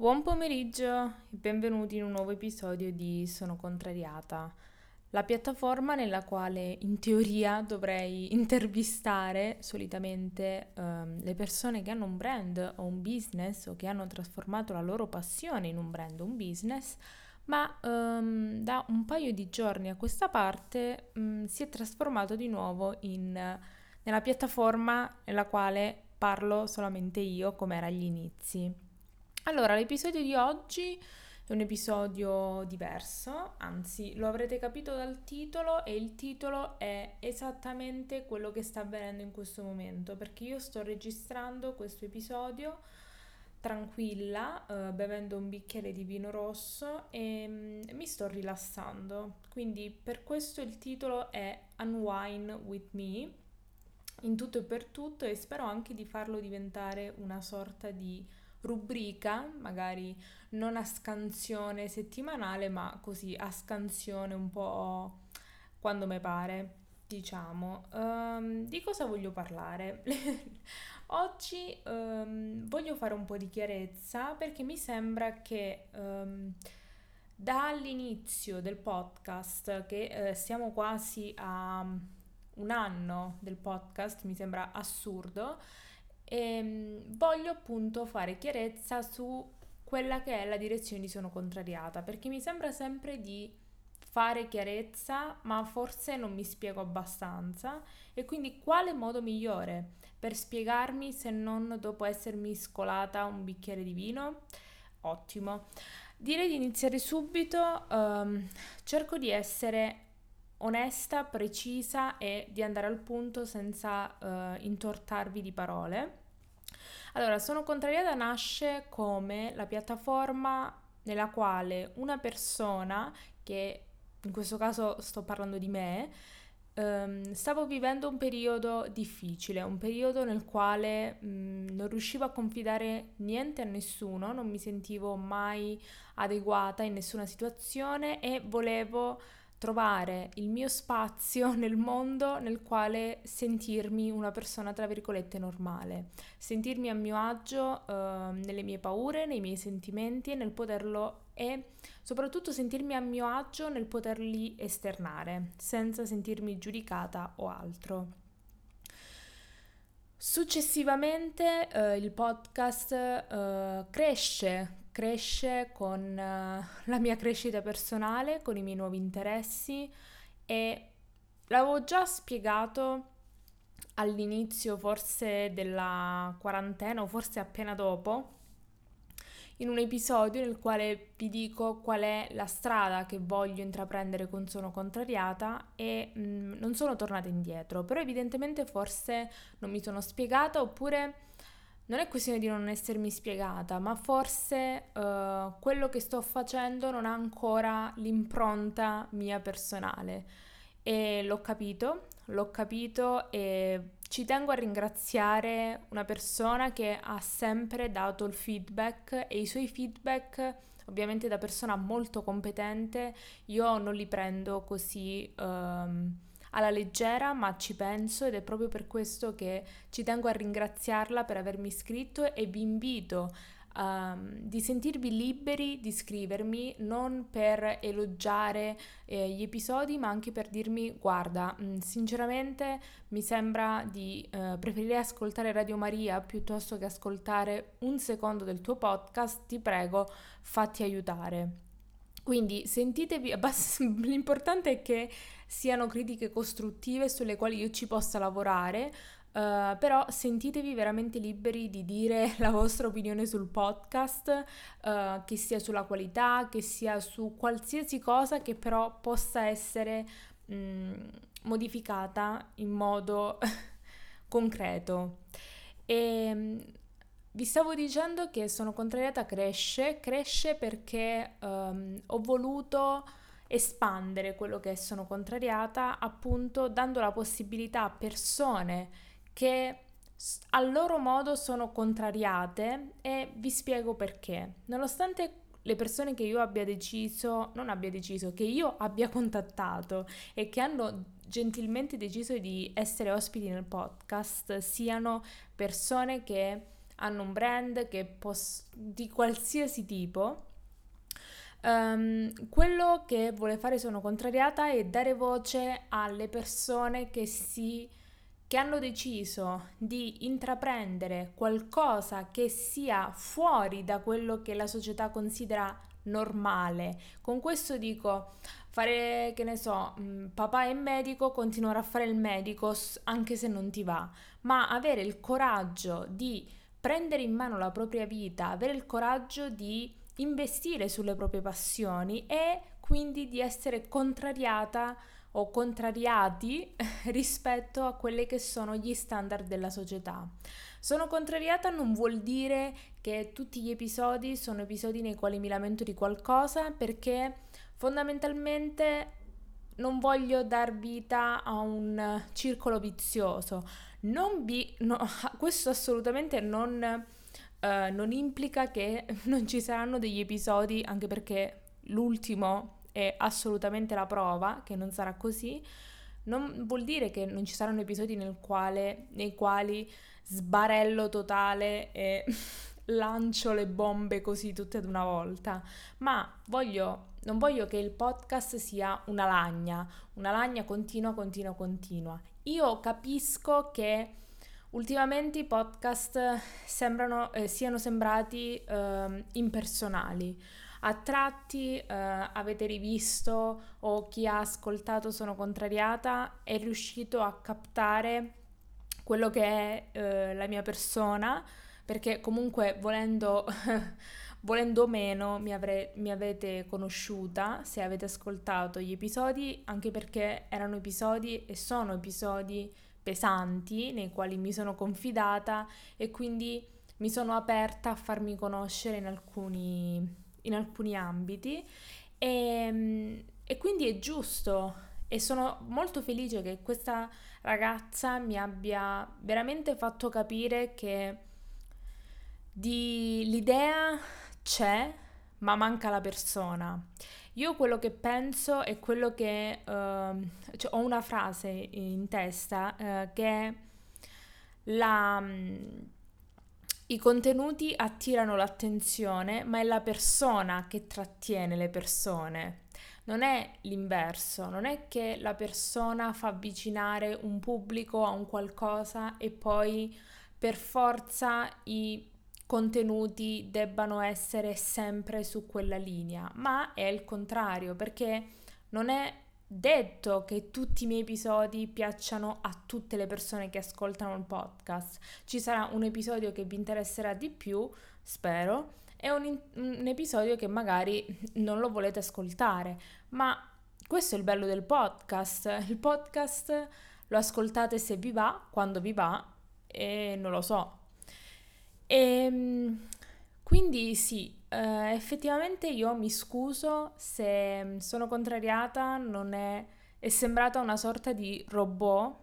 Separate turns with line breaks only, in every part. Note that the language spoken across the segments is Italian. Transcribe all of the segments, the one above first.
Buon pomeriggio e benvenuti in un nuovo episodio di Sono contrariata, la piattaforma nella quale in teoria dovrei intervistare solitamente um, le persone che hanno un brand o un business o che hanno trasformato la loro passione in un brand o un business, ma um, da un paio di giorni a questa parte um, si è trasformato di nuovo in, nella piattaforma nella quale parlo solamente io come era agli inizi. Allora, l'episodio di oggi è un episodio diverso, anzi lo avrete capito dal titolo e il titolo è esattamente quello che sta avvenendo in questo momento, perché io sto registrando questo episodio tranquilla, eh, bevendo un bicchiere di vino rosso e mm, mi sto rilassando. Quindi per questo il titolo è Unwind with Me, in tutto e per tutto, e spero anche di farlo diventare una sorta di rubrica, magari non a scansione settimanale, ma così a scansione un po' quando mi pare, diciamo. Um, di cosa voglio parlare? Oggi um, voglio fare un po' di chiarezza perché mi sembra che um, dall'inizio del podcast, che eh, siamo quasi a un anno del podcast, mi sembra assurdo, e ehm, voglio appunto fare chiarezza su quella che è la direzione di sono contrariata, perché mi sembra sempre di fare chiarezza, ma forse non mi spiego abbastanza e quindi quale modo migliore per spiegarmi se non dopo essermi scolata un bicchiere di vino? Ottimo. Direi di iniziare subito, um, cerco di essere onesta, precisa e di andare al punto senza uh, intortarvi di parole. Allora, Sono contrariata nasce come la piattaforma nella quale una persona, che in questo caso sto parlando di me, Um, stavo vivendo un periodo difficile, un periodo nel quale um, non riuscivo a confidare niente a nessuno, non mi sentivo mai adeguata in nessuna situazione e volevo trovare il mio spazio nel mondo nel quale sentirmi una persona tra virgolette normale, sentirmi a mio agio eh, nelle mie paure, nei miei sentimenti e nel poterlo e soprattutto sentirmi a mio agio nel poterli esternare senza sentirmi giudicata o altro. Successivamente eh, il podcast eh, cresce, cresce con uh, la mia crescita personale, con i miei nuovi interessi e l'avevo già spiegato all'inizio forse della quarantena o forse appena dopo in un episodio nel quale vi dico qual è la strada che voglio intraprendere con Sono Contrariata e mh, mm, non sono tornata indietro, però evidentemente forse non mi sono spiegata oppure non è questione di non essermi spiegata, ma forse uh, quello che sto facendo non ha ancora l'impronta mia personale. E l'ho capito, l'ho capito e ci tengo a ringraziare una persona che ha sempre dato il feedback e i suoi feedback, ovviamente da persona molto competente, io non li prendo così... Um, alla leggera, ma ci penso ed è proprio per questo che ci tengo a ringraziarla per avermi iscritto e vi invito Um, di sentirvi liberi di scrivermi non per elogiare eh, gli episodi ma anche per dirmi guarda mm, sinceramente mi sembra di uh, preferire ascoltare Radio Maria piuttosto che ascoltare un secondo del tuo podcast ti prego fatti aiutare quindi sentitevi, l'importante è che siano critiche costruttive sulle quali io ci possa lavorare, Uh, però sentitevi veramente liberi di dire la vostra opinione sul podcast, uh, che sia sulla qualità, che sia su qualsiasi cosa che però possa essere mh, mm, modificata in modo concreto. E ehm, vi stavo dicendo che sono contrariata cresce, cresce perché um, ho voluto espandere quello che sono contrariata, appunto dando la possibilità a persone che a loro modo sono contrariate e vi spiego perché. Nonostante le persone che io abbia deciso, non abbia deciso, che io abbia contattato e che hanno gentilmente deciso di essere ospiti nel podcast siano persone che hanno un brand che poss- di qualsiasi tipo. Um, quello che vuole fare Sono Contrariata è dare voce alle persone che si che hanno deciso di intraprendere qualcosa che sia fuori da quello che la società considera normale. Con questo dico, fare, che ne so, mm, papà è medico, continuare a fare il medico anche se non ti va, ma avere il coraggio di prendere in mano la propria vita, avere il coraggio di investire sulle proprie passioni e quindi di essere contrariata o contrariati rispetto a quelli che sono gli standard della società. Sono contrariata non vuol dire che tutti gli episodi sono episodi nei quali mi lamento di qualcosa perché fondamentalmente non voglio dar vita a un circolo vizioso. Vi, no, questo assolutamente non, uh, non implica che non ci saranno degli episodi, anche perché l'ultimo è assolutamente la prova che non sarà così, non vuol dire che non ci saranno episodi quale, nei quali sbarello totale e lancio le bombe così tutte ad una volta, ma voglio, non voglio che il podcast sia una lagna, una lagna continua, continua, continua. Io capisco che ultimamente i podcast sembrano, eh, siano sembrati eh, impersonali a tratti eh, avete rivisto o chi ha ascoltato Sono contrariata è riuscito a captare quello che è eh, la mia persona, perché comunque volendo, volendo o meno mi, avrei, mi avete conosciuta se avete ascoltato gli episodi, anche perché erano episodi e sono episodi pesanti nei quali mi sono confidata e quindi mi sono aperta a farmi conoscere in alcuni in alcuni ambiti. E, ehm, e quindi è giusto e sono molto felice che questa ragazza mi abbia veramente fatto capire che di, l'idea c'è, ma manca la persona. Io quello che penso è quello che uh, cioè ho una frase in testa uh, che la i contenuti attirano l'attenzione, ma è la persona che trattiene le persone. Non è l'inverso, non è che la persona fa avvicinare un pubblico a un qualcosa e poi per forza i contenuti debbano essere sempre su quella linea, ma è il contrario, perché non è detto che tutti i miei episodi piacciono a tutte le persone che ascoltano il podcast. Ci sarà un episodio che vi interesserà di più, spero, e un, un episodio che magari non lo volete ascoltare, ma questo è il bello del podcast. Il podcast lo ascoltate se vi va, quando vi va e non lo so. E ehm, quindi sì, Uh, effettivamente io mi scuso se mm, sono contrariata, non è, è sembrata una sorta di robot,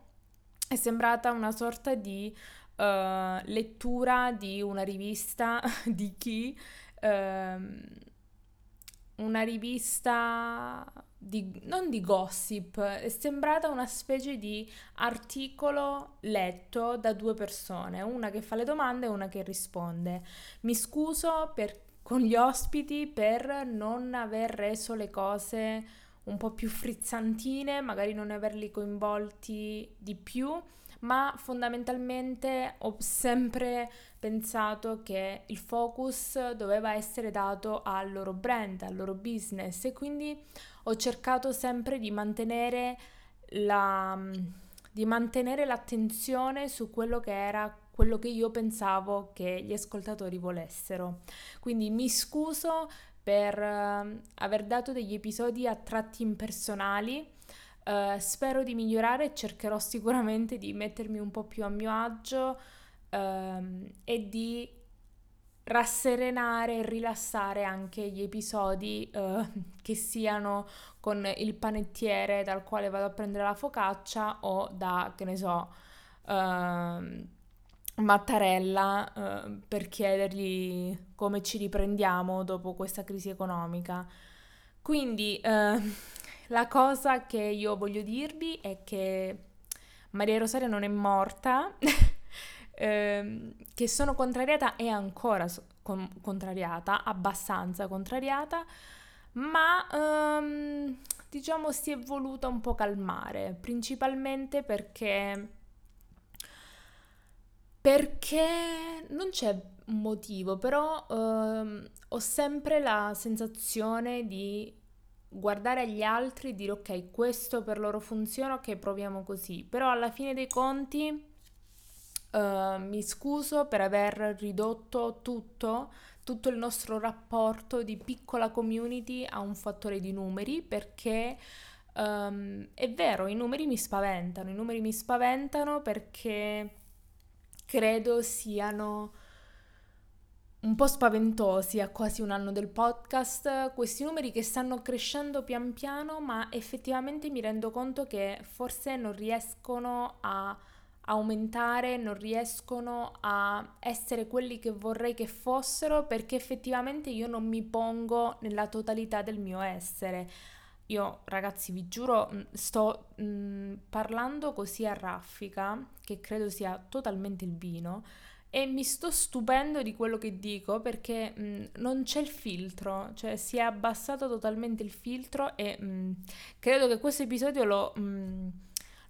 è sembrata una sorta di uh, lettura di una rivista di chi, uh, una rivista di, non di gossip, è sembrata una specie di articolo letto da due persone, una che fa le domande e una che risponde. Mi scuso per con gli ospiti per non aver reso le cose un po' più frizzantine, magari non averli coinvolti di più, ma fondamentalmente ho sempre pensato che il focus doveva essere dato al loro brand, al loro business e quindi ho cercato sempre di mantenere, la, di mantenere l'attenzione su quello che era quello che io pensavo che gli ascoltatori volessero. Quindi mi scuso per uh, aver dato degli episodi a tratti impersonali. Uh, spero di migliorare e cercherò sicuramente di mettermi un po' più a mio agio uh, e di rasserenare e rilassare anche gli episodi uh, che siano con il panettiere dal quale vado a prendere la focaccia o da, che ne so, uh, Mattarella eh, per chiedergli come ci riprendiamo dopo questa crisi economica. Quindi eh, la cosa che io voglio dirvi è che Maria Rosaria non è morta, ehm, che sono contrariata e ancora con- contrariata, abbastanza contrariata, ma ehm, diciamo si è voluta un po' calmare, principalmente perché perché non c'è motivo, però ehm, ho sempre la sensazione di guardare agli altri e dire ok, questo per loro funziona, ok, proviamo così. Però alla fine dei conti uh, mi scuso per aver ridotto tutto, tutto il nostro rapporto di piccola community a un fattore di numeri perché um, è vero, i numeri mi spaventano, i numeri mi spaventano perché credo siano un po' spaventosi a quasi un anno del podcast, questi numeri che stanno crescendo pian piano, ma effettivamente mi rendo conto che forse non riescono a aumentare, non riescono a essere quelli che vorrei che fossero perché effettivamente io non mi pongo nella totalità del mio essere. Io ragazzi vi giuro mm, sto mh, mm, parlando così a raffica che credo sia totalmente il vino e mi sto stupendo di quello che dico perché mh, mm, non c'è il filtro, cioè si è abbassato totalmente il filtro e mh, credo che questo episodio lo,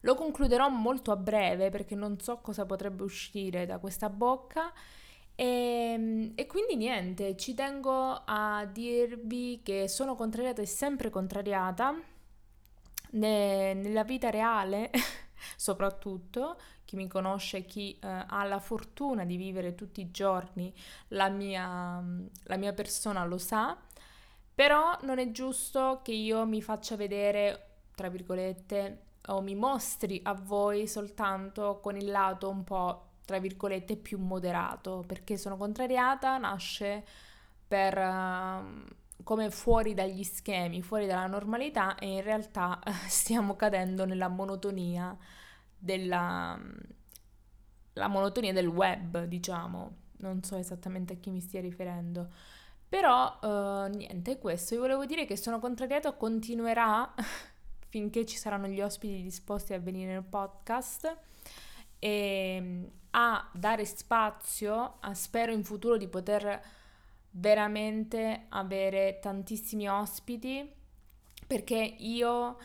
lo concluderò molto a breve perché non so cosa potrebbe uscire da questa bocca e, ehm, e, quindi niente, ci tengo a dirvi che sono contrariata e sempre contrariata ne, nella vita reale, soprattutto. Chi mi conosce, chi eh, ha la fortuna di vivere tutti i giorni la mia, la mia persona lo sa. Però non è giusto che io mi faccia vedere, tra virgolette, o mi mostri a voi soltanto con il lato un po' tra virgolette, più moderato, perché sono contrariata, nasce per... Uh, come fuori dagli schemi, fuori dalla normalità e in realtà stiamo cadendo nella monotonia della la monotonia del web, diciamo. Non so esattamente a chi mi stia riferendo. Però uh, niente, questo. Io volevo dire che sono contrariato, continuerà finché ci saranno gli ospiti disposti a venire nel podcast. E ehm, a dare spazio, a, spero in futuro di poter veramente avere tantissimi ospiti perché io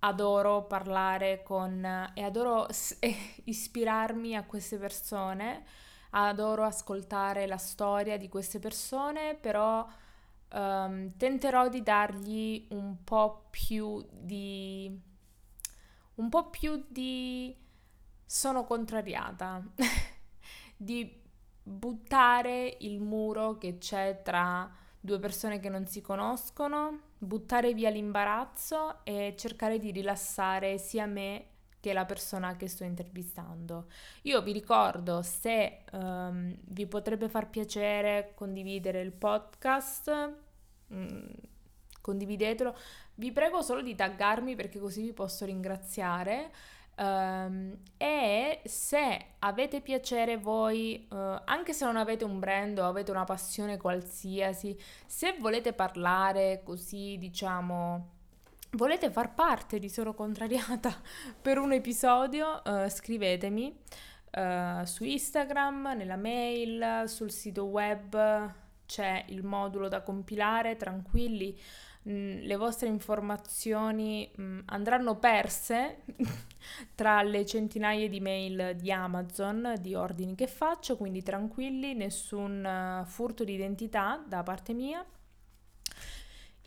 adoro parlare con e adoro ispirarmi a queste persone, adoro ascoltare la storia di queste persone, però um, tenterò di dargli un po' più di un po' più di sono contrariata di buttare il muro che c'è tra due persone che non si conoscono, buttare via l'imbarazzo e cercare di rilassare sia me che la persona che sto intervistando. Io vi ricordo se um, vi potrebbe far piacere condividere il podcast, mm, condividetelo. Vi prego solo di taggarmi perché così vi posso ringraziare. Um, e se avete piacere voi, uh, anche se non avete un brand o avete una passione qualsiasi, se volete parlare così, diciamo, volete far parte di Sono Contrariata per un episodio, uh, scrivetemi uh, su Instagram, nella mail, sul sito web, c'è il modulo da compilare, tranquilli Mm, le vostre informazioni mm, andranno perse tra le centinaia di mail di Amazon di ordini che faccio, quindi tranquilli, nessun uh, furto di identità da parte mia.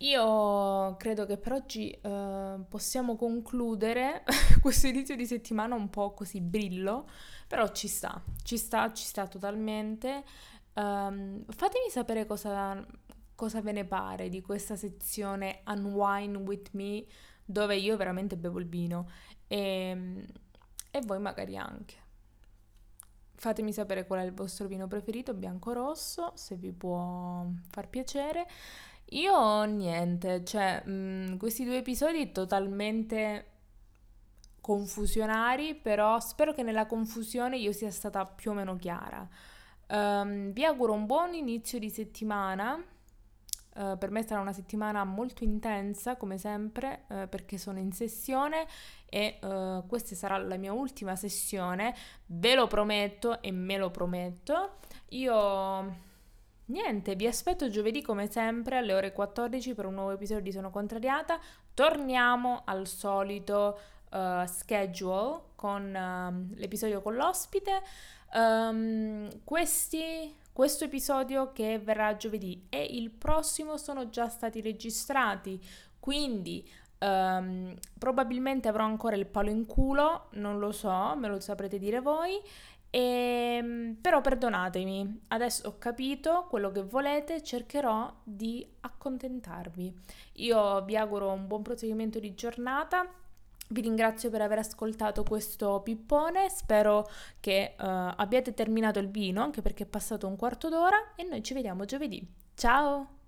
Io credo che per oggi uh, possiamo concludere questo inizio di settimana un po' così brillo, però ci sta, ci sta, ci sta totalmente. Um, fatemi sapere cosa cosa ve ne pare di questa sezione Unwine with Me dove io veramente bevo il vino e, ehm, e voi magari anche. Fatemi sapere qual è il vostro vino preferito, bianco o rosso, se vi può far piacere. Io niente, cioè mh, mm, questi due episodi totalmente confusionari, però spero che nella confusione io sia stata più o meno chiara. Um, vi auguro un buon inizio di settimana Uh, per me sarà una settimana molto intensa, come sempre, uh, perché sono in sessione e uh, questa sarà la mia ultima sessione. Ve lo prometto e me lo prometto. Io Niente, vi aspetto giovedì come sempre alle ore 14 per un nuovo episodio di Sono Contrariata. Torniamo al solito uh, schedule con uh, l'episodio con l'ospite. Um, questi, questo episodio che verrà giovedì e il prossimo sono già stati registrati, quindi um, probabilmente avrò ancora il palo in culo, non lo so, me lo saprete dire voi. E, ehm, però perdonatemi, adesso ho capito quello che volete, cercherò di accontentarvi. Io vi auguro un buon proseguimento di giornata. Vi ringrazio per aver ascoltato questo pippone, spero che uh, abbiate terminato il vino, anche perché è passato un quarto d'ora e noi ci vediamo giovedì. Ciao!